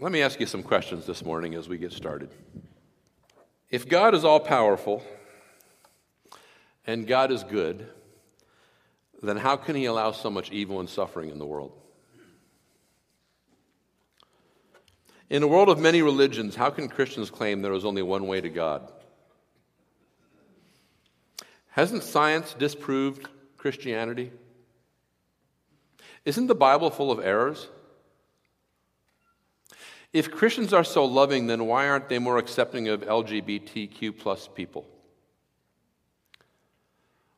Let me ask you some questions this morning as we get started. If God is all powerful and God is good, then how can He allow so much evil and suffering in the world? In a world of many religions, how can Christians claim there is only one way to God? Hasn't science disproved Christianity? Isn't the Bible full of errors? If Christians are so loving, then why aren't they more accepting of LGBTQ plus people?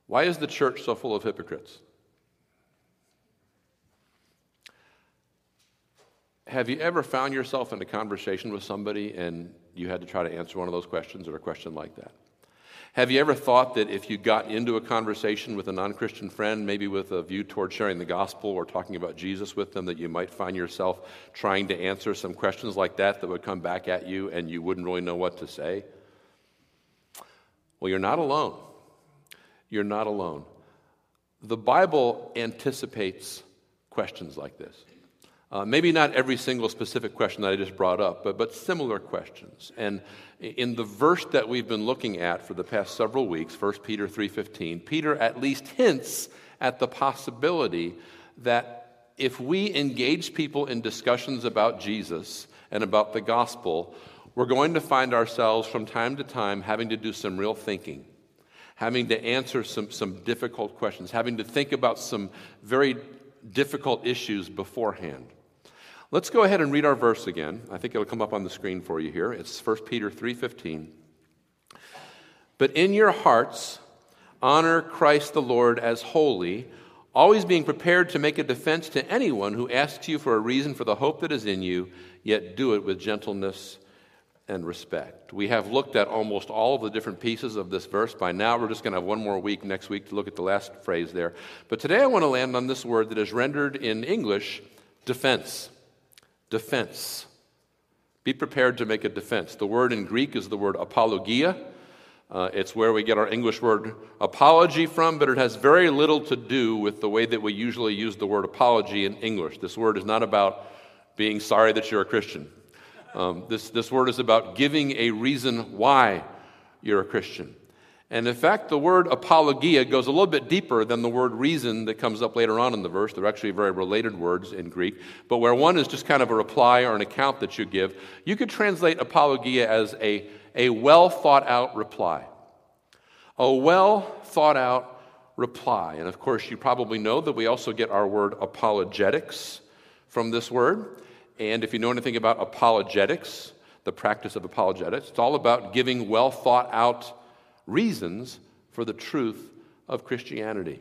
Why is the church so full of hypocrites? Have you ever found yourself in a conversation with somebody and you had to try to answer one of those questions or a question like that? Have you ever thought that if you got into a conversation with a non Christian friend, maybe with a view toward sharing the gospel or talking about Jesus with them, that you might find yourself trying to answer some questions like that that would come back at you and you wouldn't really know what to say? Well, you're not alone. You're not alone. The Bible anticipates questions like this. Uh, maybe not every single specific question that I just brought up, but, but similar questions. And in the verse that we've been looking at for the past several weeks, 1 Peter 3:15, Peter at least hints at the possibility that if we engage people in discussions about Jesus and about the gospel, we're going to find ourselves from time to time having to do some real thinking, having to answer some, some difficult questions, having to think about some very difficult issues beforehand. Let's go ahead and read our verse again. I think it'll come up on the screen for you here. It's 1 Peter 3:15. But in your hearts honor Christ the Lord as holy, always being prepared to make a defense to anyone who asks you for a reason for the hope that is in you, yet do it with gentleness and respect. We have looked at almost all of the different pieces of this verse. By now, we're just going to have one more week next week to look at the last phrase there. But today I want to land on this word that is rendered in English defense defense. Be prepared to make a defense. The word in Greek is the word apologia. Uh, it's where we get our English word apology from, but it has very little to do with the way that we usually use the word apology in English. This word is not about being sorry that you're a Christian. Um, this, this word is about giving a reason why you're a Christian. And in fact, the word apologia goes a little bit deeper than the word reason that comes up later on in the verse. They're actually very related words in Greek. But where one is just kind of a reply or an account that you give, you could translate apologia as a, a well thought out reply. A well thought out reply. And of course, you probably know that we also get our word apologetics from this word. And if you know anything about apologetics, the practice of apologetics, it's all about giving well thought out reasons for the truth of Christianity.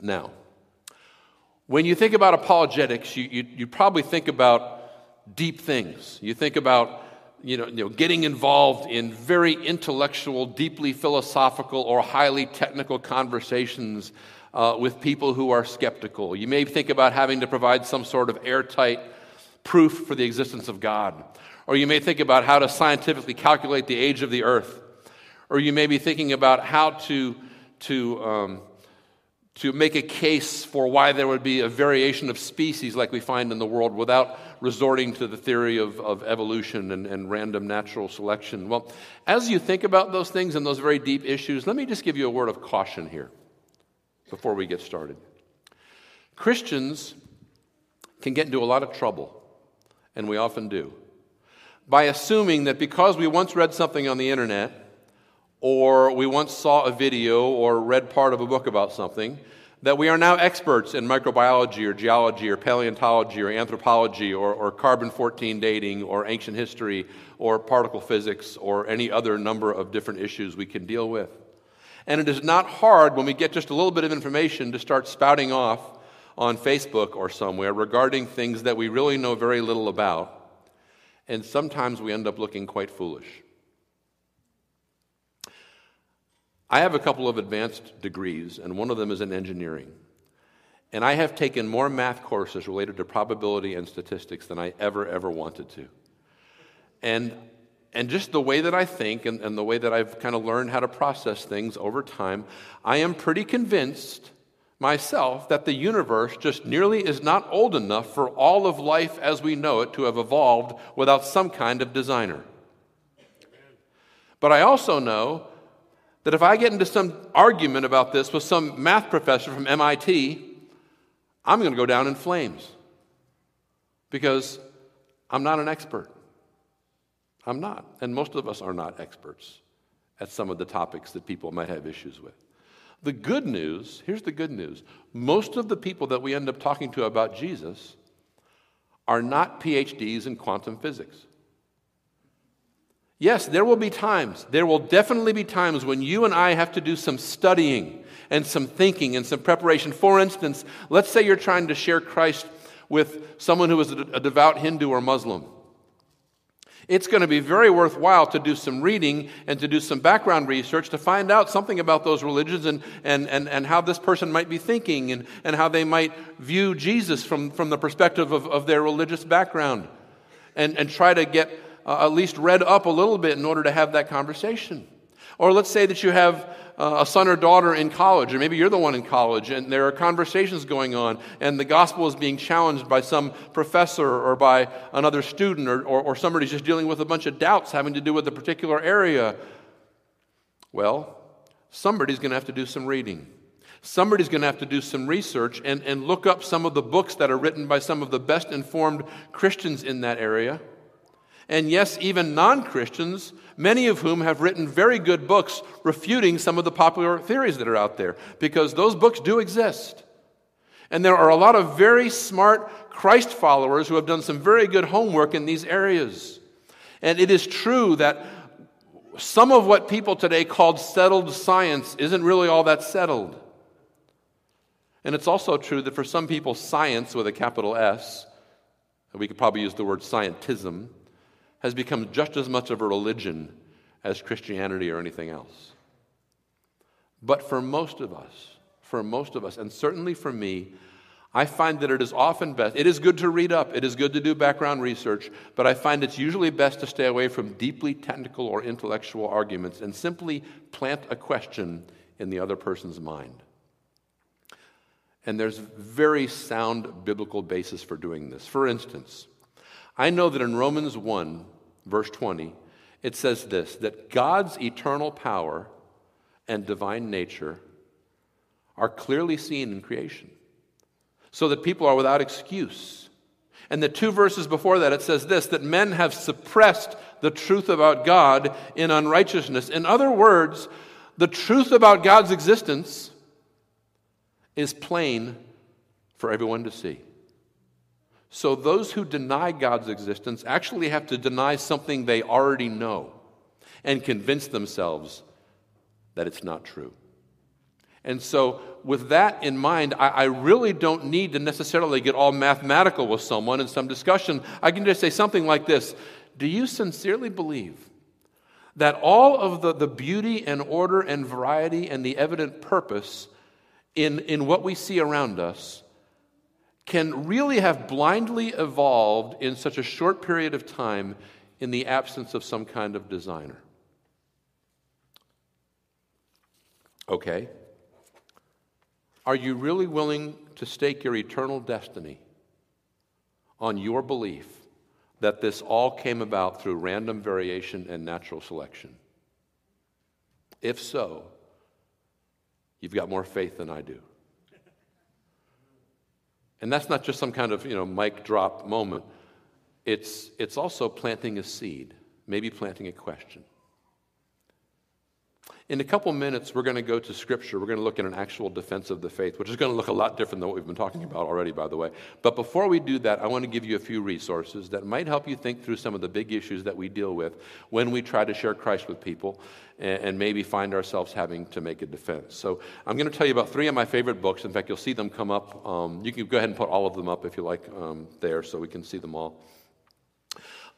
Now, when you think about apologetics, you, you, you, probably think about deep things. You think about you know, you know, getting involved in very intellectual, deeply philosophical, or highly technical conversations uh, with people who are skeptical. You may think about having to provide some sort of airtight proof for the existence of God. Or you may think about how to scientifically calculate the age of the earth. Or you may be thinking about how to, to, um, to make a case for why there would be a variation of species like we find in the world without resorting to the theory of, of evolution and, and random natural selection. Well, as you think about those things and those very deep issues, let me just give you a word of caution here before we get started. Christians can get into a lot of trouble, and we often do, by assuming that because we once read something on the internet, or we once saw a video or read part of a book about something, that we are now experts in microbiology or geology or paleontology or anthropology or, or carbon 14 dating or ancient history or particle physics or any other number of different issues we can deal with. And it is not hard when we get just a little bit of information to start spouting off on Facebook or somewhere regarding things that we really know very little about. And sometimes we end up looking quite foolish. I have a couple of advanced degrees, and one of them is in engineering. And I have taken more math courses related to probability and statistics than I ever, ever wanted to. And, and just the way that I think and, and the way that I've kind of learned how to process things over time, I am pretty convinced myself that the universe just nearly is not old enough for all of life as we know it to have evolved without some kind of designer. But I also know that if I get into some argument about this with some math professor from MIT, I'm going to go down in flames because I'm not an expert. I'm not. And most of us are not experts at some of the topics that people might have issues with. The good news here's the good news most of the people that we end up talking to about Jesus are not PhDs in quantum physics. Yes, there will be times, there will definitely be times when you and I have to do some studying and some thinking and some preparation. For instance, let's say you're trying to share Christ with someone who is a devout Hindu or Muslim. It's going to be very worthwhile to do some reading and to do some background research to find out something about those religions and, and, and, and how this person might be thinking and, and how they might view Jesus from, from the perspective of, of their religious background. And, and try to get uh, at least read up a little bit in order to have that conversation. Or let's say that you have uh, a son or daughter in college, or maybe you're the one in college, and there are conversations going on, and the gospel is being challenged by some professor or by another student, or, or, or somebody's just dealing with a bunch of doubts having to do with a particular area. Well, somebody's going to have to do some reading. Somebody's going to have to do some research and, and look up some of the books that are written by some of the best informed Christians in that area. And yes, even non Christians, many of whom have written very good books refuting some of the popular theories that are out there, because those books do exist. And there are a lot of very smart Christ followers who have done some very good homework in these areas. And it is true that some of what people today called settled science isn't really all that settled. And it's also true that for some people, science with a capital S, we could probably use the word scientism, has become just as much of a religion as Christianity or anything else. But for most of us, for most of us, and certainly for me, I find that it is often best. It is good to read up, it is good to do background research, but I find it's usually best to stay away from deeply technical or intellectual arguments and simply plant a question in the other person's mind. And there's very sound biblical basis for doing this. For instance, I know that in Romans 1, verse 20, it says this that God's eternal power and divine nature are clearly seen in creation, so that people are without excuse. And the two verses before that, it says this that men have suppressed the truth about God in unrighteousness. In other words, the truth about God's existence is plain for everyone to see. So those who deny God's existence actually have to deny something they already know and convince themselves that it's not true. And so, with that in mind, I, I, really don't need to necessarily get all mathematical with someone in some discussion. I can just say something like this Do you sincerely believe that all of the, the beauty and order and variety and the evident purpose in, in what we see around us can really have blindly evolved in such a short period of time in the absence of some kind of designer. Okay. Are you really willing to stake your eternal destiny on your belief that this all came about through random variation and natural selection? If so, you've got more faith than I do. And that's not just some kind of, you know, mic drop moment. It's, it's also planting a seed, maybe planting a question. In a couple minutes, we're going to go to Scripture. We're going to look at an actual defense of the faith, which is going to look a lot different than what we've been talking about already, by the way. But before we do that, I want to give you a few resources that might help you think through some of the big issues that we deal with when we try to share Christ with people and, maybe find ourselves having to make a defense. So I'm going to tell you about three of my favorite books. In fact, you'll see them come up. Um, you can go ahead and put all of them up if you like um, there so we can see them all.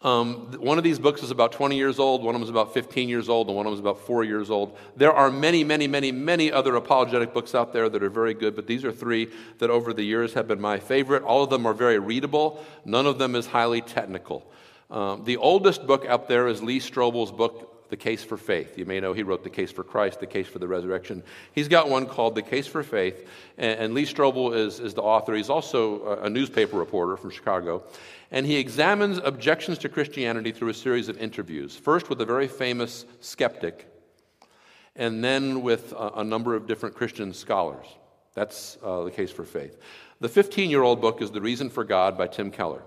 Um, one of these books is about 20 years old, one of them is about 15 years old, and one of them is about four years old. There are many, many, many, many other apologetic books out there that are very good, but these are three that over the years have been my favorite. All of them are very readable, none of them is highly technical. Um, the oldest book out there is Lee Strobel's book, The Case for Faith. You may know he wrote The Case for Christ, The Case for the Resurrection. He's got one called The Case for Faith, and, and Lee Strobel is, is the author. He's also a, a newspaper reporter from Chicago, and he examines objections to Christianity through a series of interviews. First, with a very famous skeptic, and then with a, a number of different Christian scholars. That's uh, The Case for Faith. The 15 year old book is The Reason for God by Tim Keller.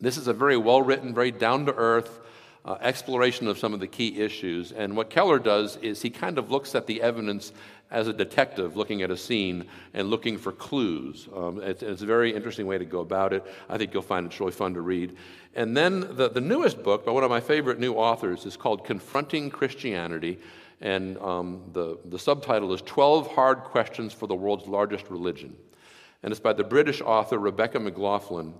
This is a very well written, very down to earth uh, exploration of some of the key issues. And what Keller does is he kind of looks at the evidence as a detective looking at a scene and looking for clues. Um, it's, it's, a very interesting way to go about it. I think you'll find it's really fun to read. And then the, the newest book by one of my favorite new authors is called Confronting Christianity. And um, the, the subtitle is 12 Hard Questions for the World's Largest Religion. And it's by the British author Rebecca McLaughlin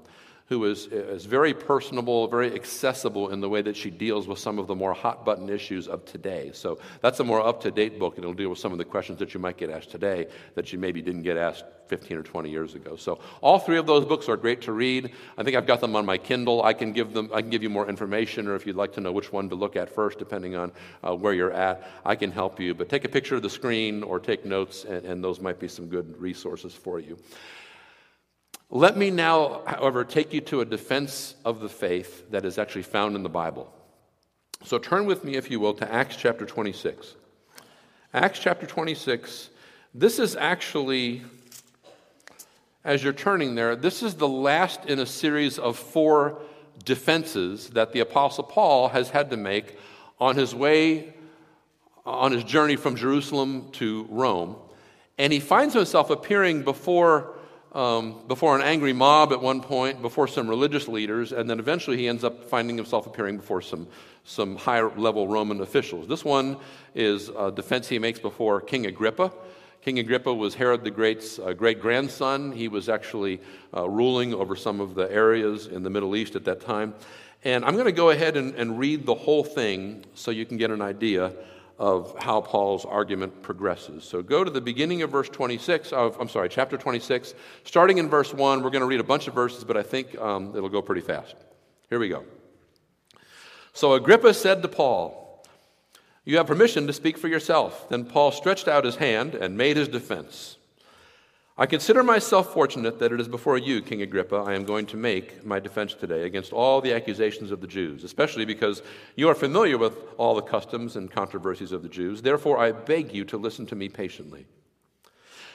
who is, is very personable, very accessible in the way that she deals with some of the more hot button issues of today. So that's a more up to date book, and it'll deal with some of the questions that you might get asked today that you maybe didn't get asked 15 or 20 years ago. So all three of those books are great to read. I think I've got them on my Kindle. I can give them. I can give you more information, or if you'd like to know which one to look at first, depending on uh, where you're at, I can help you. But take a picture of the screen or take notes, and, and those might be some good resources for you. Let me now, however, take you to a defense of the faith that is actually found in the Bible. So turn with me, if you will, to Acts chapter 26. Acts chapter 26, this is actually, as you're turning there, this is the last in a series of four defenses that the Apostle Paul has had to make on his way, on his journey from Jerusalem to Rome. And he finds himself appearing before um, before an angry mob at one point, before some religious leaders, and then eventually he ends up finding himself appearing before some, some higher level Roman officials. This one is a defense he makes before King Agrippa. King Agrippa was Herod the Great's uh, great grandson. He was actually uh, ruling over some of the areas in the Middle East at that time. And I'm going to go ahead and, and read the whole thing so you can get an idea of how Paul's argument progresses. So go to the beginning of verse 26, of, I'm sorry, chapter 26. Starting in verse 1, we're going to read a bunch of verses, but I think um, it'll go pretty fast. Here we go. So Agrippa said to Paul, You have permission to speak for yourself. Then Paul stretched out his hand and made his defense. I consider myself fortunate that it is before you, King Agrippa, I am going to make my defense today against all the accusations of the Jews, especially because you are familiar with all the customs and controversies of the Jews. Therefore, I beg you to listen to me patiently.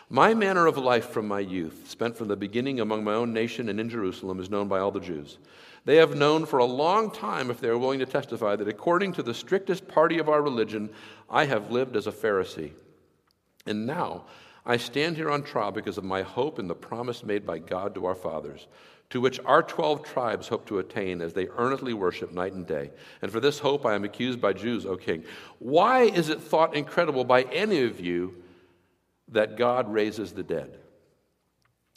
My manner of life from my youth, spent from the beginning among my own nation and in Jerusalem, is known by all the Jews. They have known for a long time, if they are willing to testify, that according to the strictest party of our religion, I have lived as a Pharisee. And now, I stand here on trial because of my hope in the promise made by God to our fathers, to which our 12 tribes hope to attain as they earnestly worship night and day. And for this hope I am accused by Jews, O king. Why is it thought incredible by any of you that God raises the dead?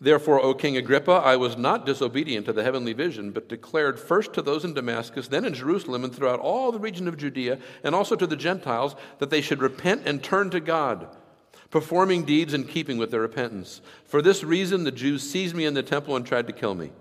Therefore, O King Agrippa, I was not disobedient to the heavenly vision, but declared first to those in Damascus, then in Jerusalem, and throughout all the region of Judea, and also to the Gentiles, that they should repent and turn to God, performing deeds in keeping with their repentance. For this reason, the Jews seized me in the temple and tried to kill me.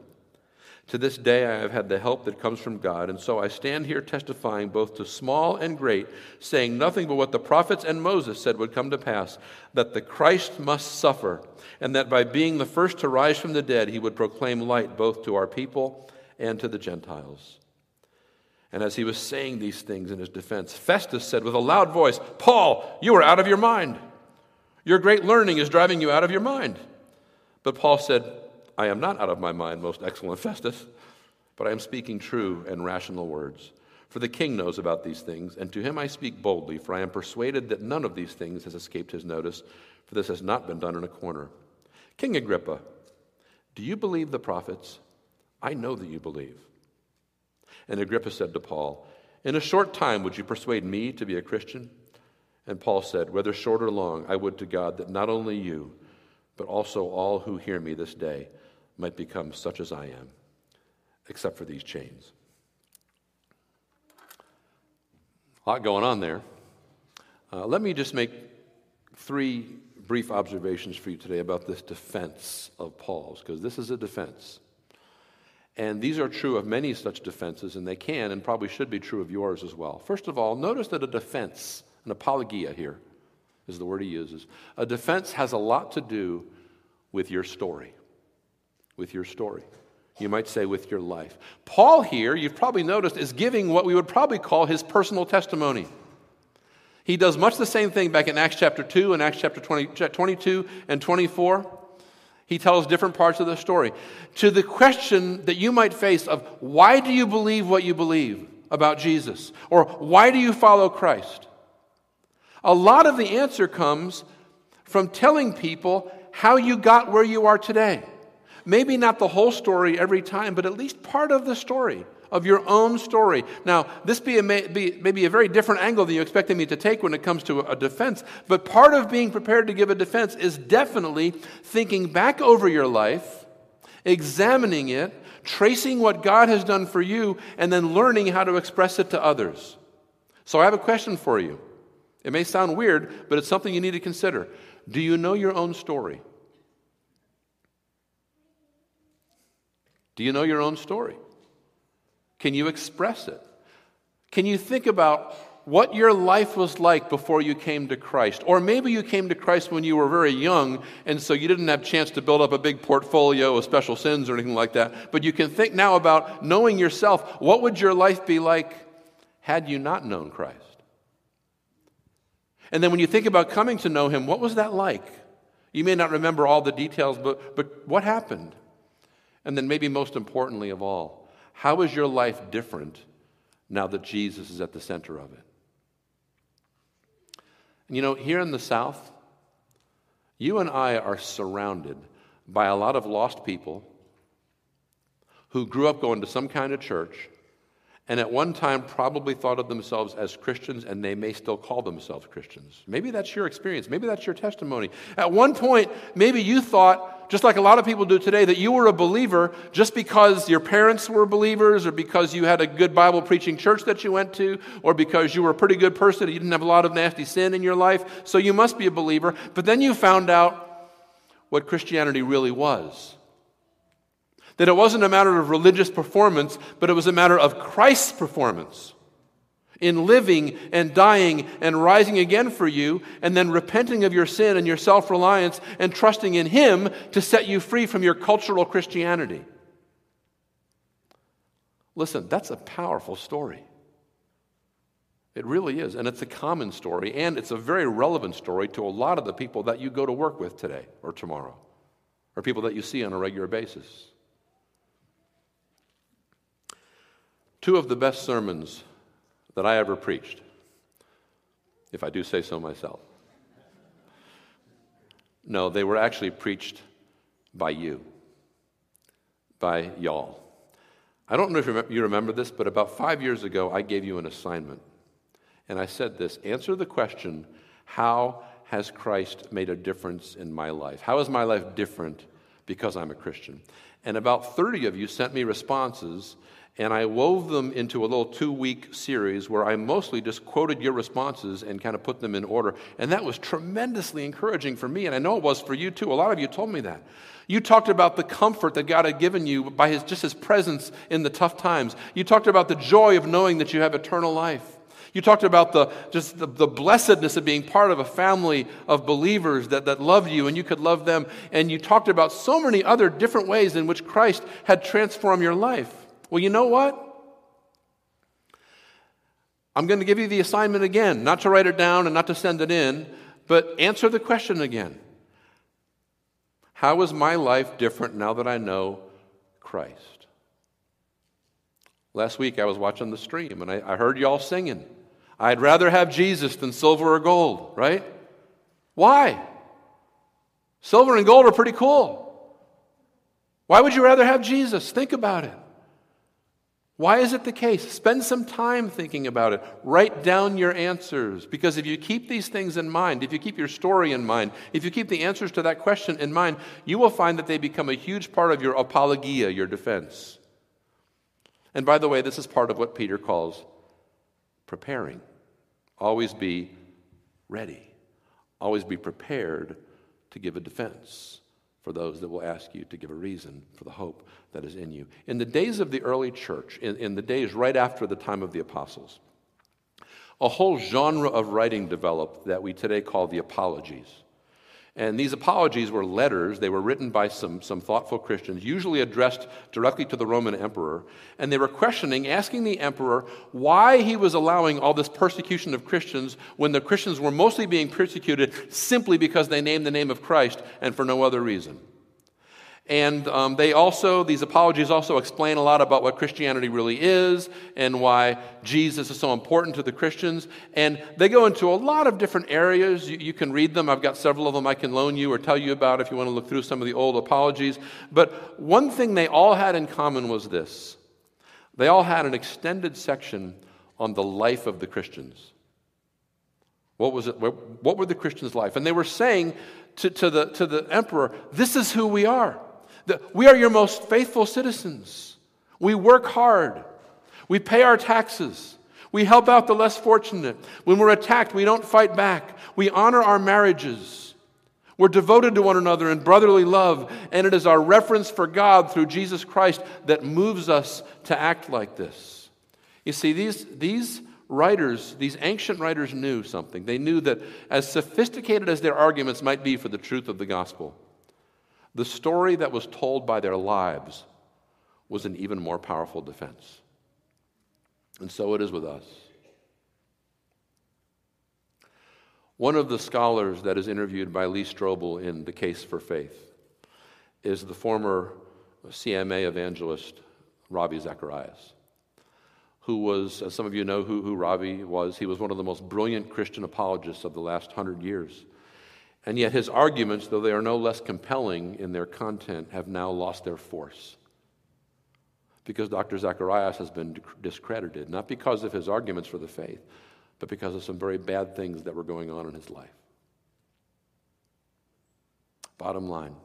To this day, I have had the help that comes from God, and so I stand here testifying both to small and great, saying nothing but what the prophets and Moses said would come to pass that the Christ must suffer, and that by being the first to rise from the dead, he would proclaim light both to our people and to the Gentiles. And as he was saying these things in his defense, Festus said with a loud voice, Paul, you are out of your mind. Your great learning is driving you out of your mind. But Paul said, I am not out of my mind, most excellent Festus, but I am speaking true and rational words. For the king knows about these things, and to him I speak boldly, for I am persuaded that none of these things has escaped his notice, for this has not been done in a corner. King Agrippa, do you believe the prophets? I know that you believe. And Agrippa said to Paul, In a short time would you persuade me to be a Christian? And Paul said, Whether short or long, I would to God that not only you, but also all who hear me this day might become such as I am, except for these chains. A lot going on there. Uh, let me just make three brief observations for you today about this defense of Paul's, because this is a defense. And these are true of many such defenses, and they can and probably should be true of yours as well. First of all, notice that a defense, an apologia here is the word he uses, a defense has a lot to do with your story with your story. You might say with your life. Paul here, you've probably noticed, is giving what we would probably call his personal testimony. He does much the same thing back in Acts chapter 2 and Acts chapter 20, 22 and 24. He tells different parts of the story. To the question that you might face of why do you believe what you believe about Jesus? Or why do you follow Christ? A lot of the answer comes from telling people how you got where you are today. Maybe not the whole story every time, but at least part of the story, of your own story. Now, this be, a, be maybe a very different angle than you expected me to take when it comes to a defense, but part of being prepared to give a defense is definitely thinking back over your life, examining it, tracing what God has done for you, and then learning how to express it to others. So I have a question for you. It may sound weird, but it's something you need to consider. Do you know your own story? Do you know your own story? Can you express it? Can you think about what your life was like before you came to Christ? Or maybe you came to Christ when you were very young, and so you didn't have a chance to build up a big portfolio of special sins or anything like that. But you can think now about knowing yourself. What would your life be like had you not known Christ? And then when you think about coming to know Him, what was that like? You may not remember all the details, but, but what happened? And then, maybe most importantly of all, how is your life different now that Jesus is at the center of it? And you know, here in the South, you and I are surrounded by a lot of lost people who grew up going to some kind of church and at one time probably thought of themselves as Christians, and they may still call themselves Christians. Maybe that's your experience. Maybe that's your testimony. At one point, maybe you thought, just like a lot of people do today, that you were a believer just because your parents were believers, or because you had a good Bible preaching church that you went to, or because you were a pretty good person, and you didn't have a lot of nasty sin in your life, so you must be a believer. But then you found out what Christianity really was. That it wasn't a matter of religious performance, but it was a matter of Christ's performance in living and dying and rising again for you, and then repenting of your sin and your self reliance and trusting in Him to set you free from your cultural Christianity. Listen, that's a powerful story. It really is. And it's a common story, and it's a very relevant story to a lot of the people that you go to work with today or tomorrow, or people that you see on a regular basis. Two of the best sermons that I ever preached, if I do say so myself. No, they were actually preached by you, by y'all. I don't know if you remember this, but about five years ago, I gave you an assignment. And I said this answer the question how has Christ made a difference in my life? How is my life different because I'm a Christian? And about 30 of you sent me responses And I wove them into a little two week series where I mostly just quoted your responses and kind of put them in order. And that was tremendously encouraging for me. And I know it was for you too. A lot of you told me that. You talked about the comfort that God had given you by his, just his presence in the tough times. You talked about the joy of knowing that you have eternal life. You talked about the, just the, the, blessedness of being part of a family of believers that, that love you and you could love them. And you talked about so many other different ways in which Christ had transformed your life. Well, you know what? I'm going to give you the assignment again, not to write it down and not to send it in, but answer the question again. How is my life different now that I know Christ? Last week I was watching the stream and I, I heard y'all singing. I'd rather have Jesus than silver or gold, right? Why? Silver and gold are pretty cool. Why would you rather have Jesus? Think about it. Why is it the case? Spend some time thinking about it. Write down your answers. Because if you keep these things in mind, if you keep your story in mind, if you keep the answers to that question in mind, you will find that they become a huge part of your apologia, your defense. And by the way, this is part of what Peter calls preparing. Always be ready, always be prepared to give a defense for those that will ask you to give a reason for the hope that is in you. In the days of the early church, in, in the days right after the time of the apostles, a whole genre of writing developed that we today call the apologies. And these apologies were letters. They were written by some, some thoughtful Christians, usually addressed directly to the Roman emperor. And they were questioning, asking the emperor why he was allowing all this persecution of Christians when the Christians were mostly being persecuted simply because they named the name of Christ and for no other reason. And um, they also, these apologies also explain a lot about what Christianity really is and why Jesus is so important to the Christians. And they go into a lot of different areas. You, you, can read them. I've got several of them I can loan you or tell you about if you want to look through some of the old apologies. But one thing they all had in common was this they all had an extended section on the life of the Christians. What was it? What were the Christians' life? And they were saying to, to, the, to the emperor, This is who we are. We are your most faithful citizens. We work hard. We pay our taxes. We help out the less fortunate. When we're attacked, we don't fight back. We honor our marriages. We're devoted to one another in brotherly love, and it is our reference for God through Jesus Christ that moves us to act like this. You see, these, these writers, these ancient writers knew something. They knew that as sophisticated as their arguments might be for the truth of the gospel, the story that was told by their lives was an even more powerful defense. And so it is with us. One of the scholars that is interviewed by Lee Strobel in The Case for Faith is the former CMA evangelist, Ravi Zacharias, who was, as some of you know who, who Ravi was, he was one of the most brilliant Christian apologists of the last hundred years. And yet, his arguments, though they are no less compelling in their content, have now lost their force. Because Dr. Zacharias has been discredited, not because of his arguments for the faith, but because of some very bad things that were going on in his life. Bottom line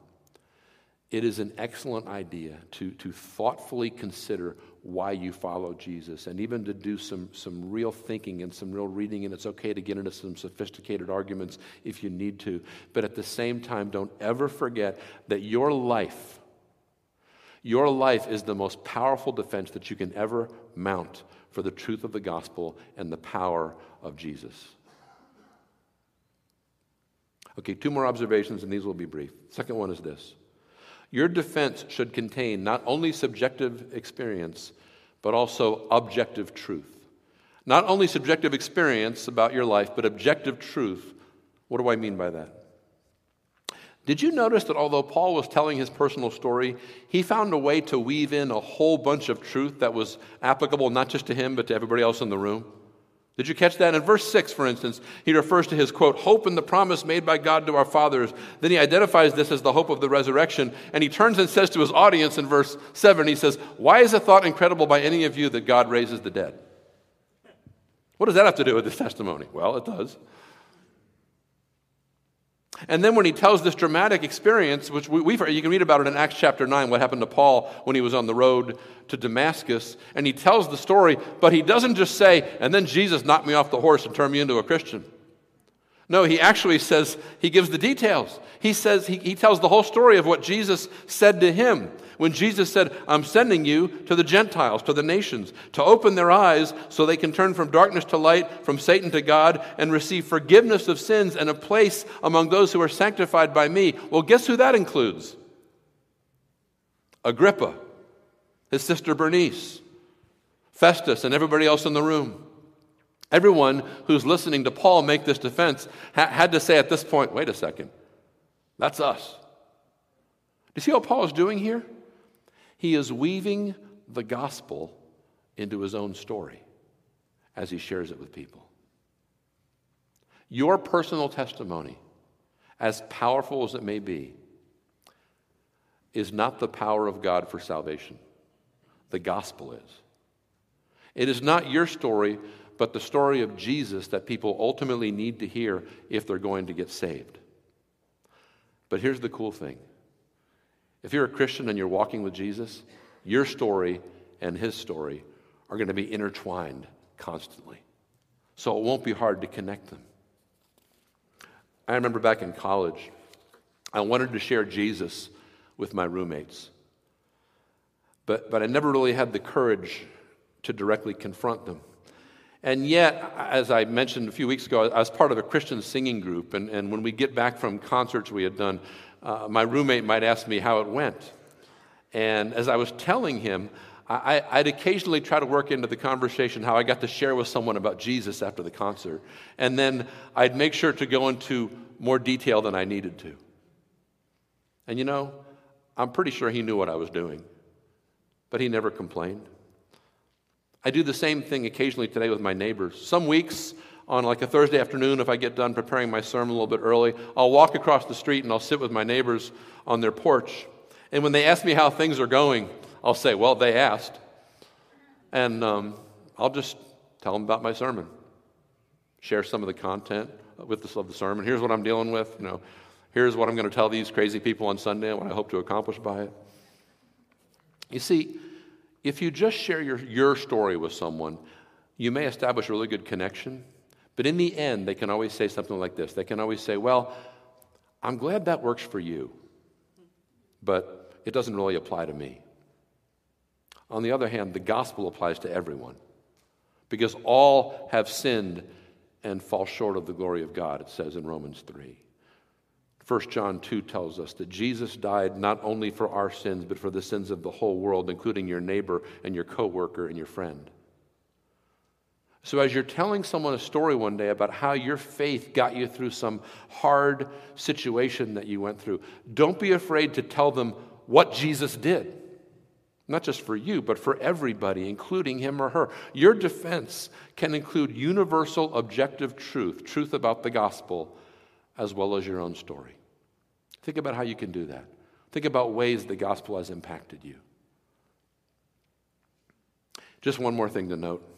it is an excellent idea to, to thoughtfully consider why you follow Jesus and even to do some, some real thinking and some real reading. And it's okay to get into some sophisticated arguments if you need to. But at the same time, don't ever forget that your life, your life is the most powerful defense that you can ever mount for the truth of the gospel and the power of Jesus. Okay, two more observations, and these will be brief. Second one is this. Your defense should contain not only subjective experience, but also objective truth. Not only subjective experience about your life, but objective truth. What do I mean by that? Did you notice that although Paul was telling his personal story, he found a way to weave in a whole bunch of truth that was applicable not just to him, but to everybody else in the room? Did you catch that? In verse 6, for instance, he refers to his quote, hope in the promise made by God to our fathers. Then he identifies this as the hope of the resurrection. And he turns and says to his audience in verse 7, he says, Why is it thought incredible by any of you that God raises the dead? What does that have to do with this testimony? Well, it does. And then when he tells this dramatic experience, which we, you can read about it in Acts chapter 9, what happened to Paul when he was on the road to Damascus, and he tells the story, but he doesn't just say, and then Jesus knocked me off the horse and turned me into a Christian. No, he actually says, he gives the details. He says, he, he tells the whole story of what Jesus said to him. When Jesus said, I'm sending you to the Gentiles, to the nations, to open their eyes so they can turn from darkness to light, from Satan to God, and receive forgiveness of sins and a place among those who are sanctified by me. Well, guess who that includes? Agrippa, his sister Bernice, Festus, and everybody else in the room. Everyone who's listening to Paul make this defense ha- had to say at this point, wait a second, that's us. Do you see what Paul is doing here? He is weaving the gospel into his own story as he shares it with people. Your personal testimony, as powerful as it may be, is not the power of God for salvation. The gospel is. It is not your story but the story of Jesus that people ultimately need to hear if they're going to get saved. But here's the cool thing if you're a Christian and you're walking with Jesus, your story and his story are going to be intertwined constantly. So it won't be hard to connect them. I remember back in college, I wanted to share Jesus with my roommates. But, but I never really had the courage to directly confront them. And yet, as I mentioned a few weeks ago, I was part of a Christian singing group. And, and when we get back from concerts we had done, uh, my roommate might ask me how it went. And as I was telling him, I, would occasionally try to work into the conversation how I got to share with someone about Jesus after the concert. And then I'd make sure to go into more detail than I needed to. And you know, I'm pretty sure he knew what I was doing, but he never complained. I do the same thing occasionally today with my neighbors. Some weeks, on like a Thursday afternoon, if I get done preparing my sermon a little bit early, I'll walk across the street and I'll sit with my neighbors on their porch. And when they ask me how things are going, I'll say, Well, they asked. And um, I'll just tell them about my sermon, share some of the content with the, of the sermon. Here's what I'm dealing with. You know, here's what I'm going to tell these crazy people on Sunday and what I hope to accomplish by it. You see, if you just share your, your story with someone, you may establish a really good connection. But in the end, they can always say something like this. They can always say, Well, I'm glad that works for you, but it doesn't really apply to me. On the other hand, the gospel applies to everyone because all have sinned and fall short of the glory of God, it says in Romans 3. 1 John 2 tells us that Jesus died not only for our sins, but for the sins of the whole world, including your neighbor and your coworker and your friend. So, as you're telling someone a story one day about how your faith got you through some hard situation that you went through, don't be afraid to tell them what Jesus did. Not just for you, but for everybody, including him or her. Your defense can include universal objective truth, truth about the gospel as well as your own story. Think about how you can do that. Think about ways the gospel has impacted you. Just one more thing to note.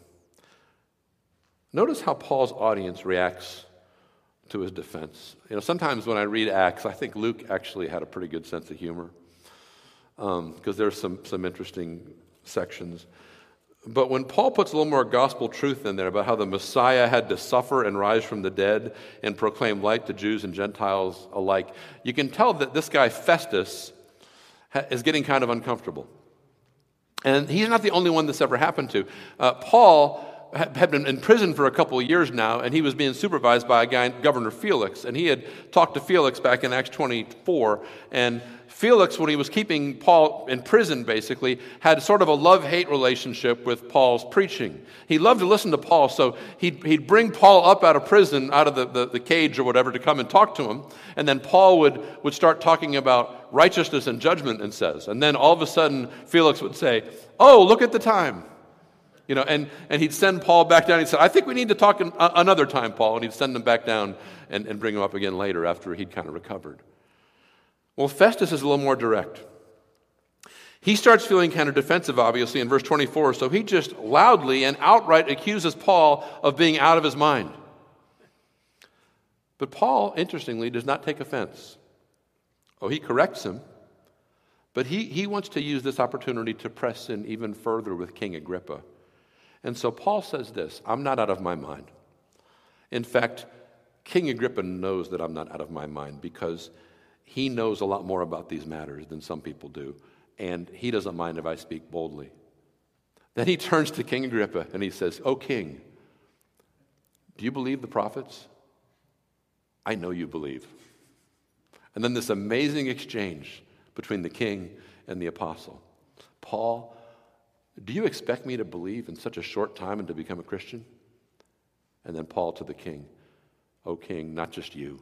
Notice how Paul's audience reacts to his defense. You know, sometimes when I read Acts, I think Luke actually had a pretty good sense of humor because um, there's some, some interesting sections. But when Paul puts a little more gospel truth in there about how the Messiah had to suffer and rise from the dead and proclaim light to Jews and Gentiles alike, you can tell that this guy, Festus, is getting kind of uncomfortable. And he's not the only one this ever happened to. Uh, Paul had been in prison for a couple of years now, and he was being supervised by a guy, Governor Felix. And he had talked to Felix back in Acts 24, and Felix, when he was keeping Paul in prison, basically, had sort of a love hate relationship with Paul's preaching. He loved to listen to Paul, so he'd, he'd bring Paul up out of prison, out of the, the, the, cage or whatever, to come and talk to him. And then Paul would, would start talking about righteousness and judgment and says. And then all of a sudden, Felix would say, Oh, look at the time. You know, and, and he'd send Paul back down. He'd say, I think we need to talk an, another time, Paul. And he'd send him back down and, and bring him up again later after he'd kind of recovered. Well, Festus is a little more direct. He starts feeling kind of defensive, obviously, in verse 24, so he just loudly and outright accuses Paul of being out of his mind. But Paul, interestingly, does not take offense. Oh, he corrects him, but he, he wants to use this opportunity to press in even further with King Agrippa. And so Paul says this I'm not out of my mind. In fact, King Agrippa knows that I'm not out of my mind because he knows a lot more about these matters than some people do, and he doesn't mind if I speak boldly. Then he turns to King Agrippa and he says, O king, do you believe the prophets? I know you believe. And then this amazing exchange between the king and the apostle. Paul, do you expect me to believe in such a short time and to become a Christian? And then Paul to the king, O king, not just you.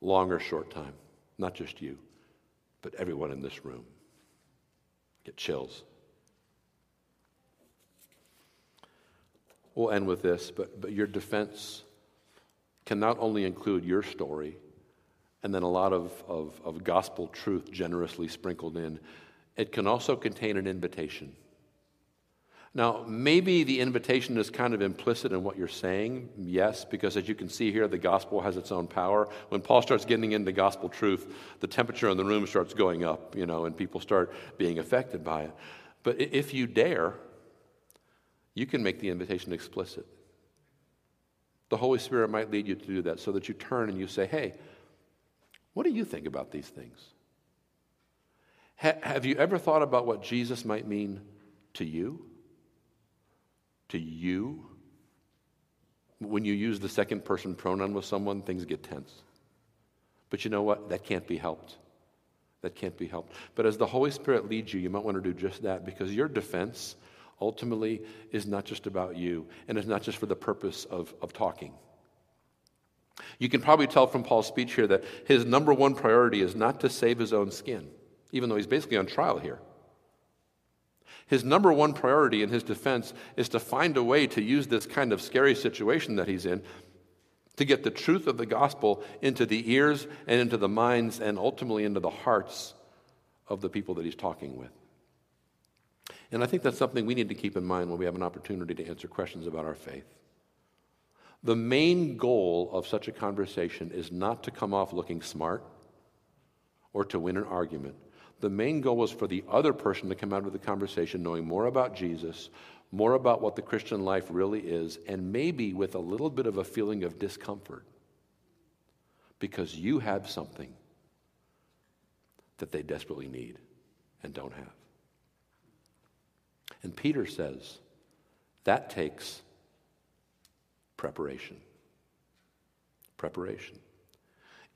Long or short time, not just you, but everyone in this room. Get chills. We'll end with this, but, but your defense can not only include your story, and then a lot of, of, of gospel truth generously sprinkled in. It can also contain an invitation. Now, maybe the invitation is kind of implicit in what you're saying, yes, because as you can see here, the gospel has its own power. When Paul starts getting into gospel truth, the temperature in the room starts going up, you know, and people start being affected by it. But if you dare, you can make the invitation explicit. The Holy Spirit might lead you to do that so that you turn and you say, hey, what do you think about these things? Ha- have you ever thought about what Jesus might mean to you? To you? When you use the second person pronoun with someone, things get tense. But you know what? That can't be helped. That can't be helped. But as the Holy Spirit leads you, you might want to do just that because your defense ultimately is not just about you and it's not just for the purpose of, of talking. You can probably tell from Paul's speech here that his number one priority is not to save his own skin, even though he's basically on trial here. His number one priority in his defense is to find a way to use this kind of scary situation that he's in to get the truth of the gospel into the ears and into the minds and ultimately into the hearts of the people that he's talking with. And I think that's something we need to keep in mind when we have an opportunity to answer questions about our faith. The main goal of such a conversation is not to come off looking smart or to win an argument. The main goal was for the other person to come out of the conversation knowing more about Jesus, more about what the Christian life really is, and maybe with a little bit of a feeling of discomfort because you have something that they desperately need and don't have. And Peter says that takes Preparation. Preparation.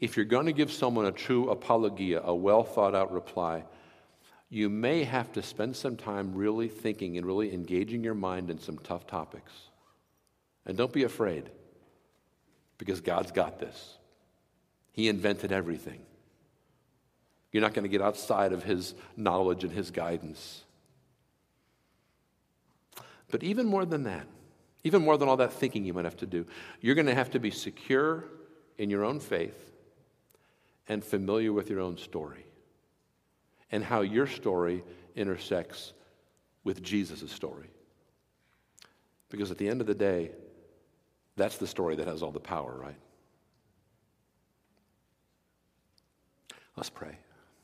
If you're going to give someone a true apologia, a well thought out reply, you may have to spend some time really thinking and really engaging your mind in some tough topics. And don't be afraid, because God's got this. He invented everything. You're not going to get outside of His knowledge and His guidance. But even more than that, even more than all that thinking you might have to do. You're going to have to be secure in your own faith and familiar with your own story and how your story intersects with Jesus' story. Because at the end of the day, that's the story that has all the power, right? Let's pray.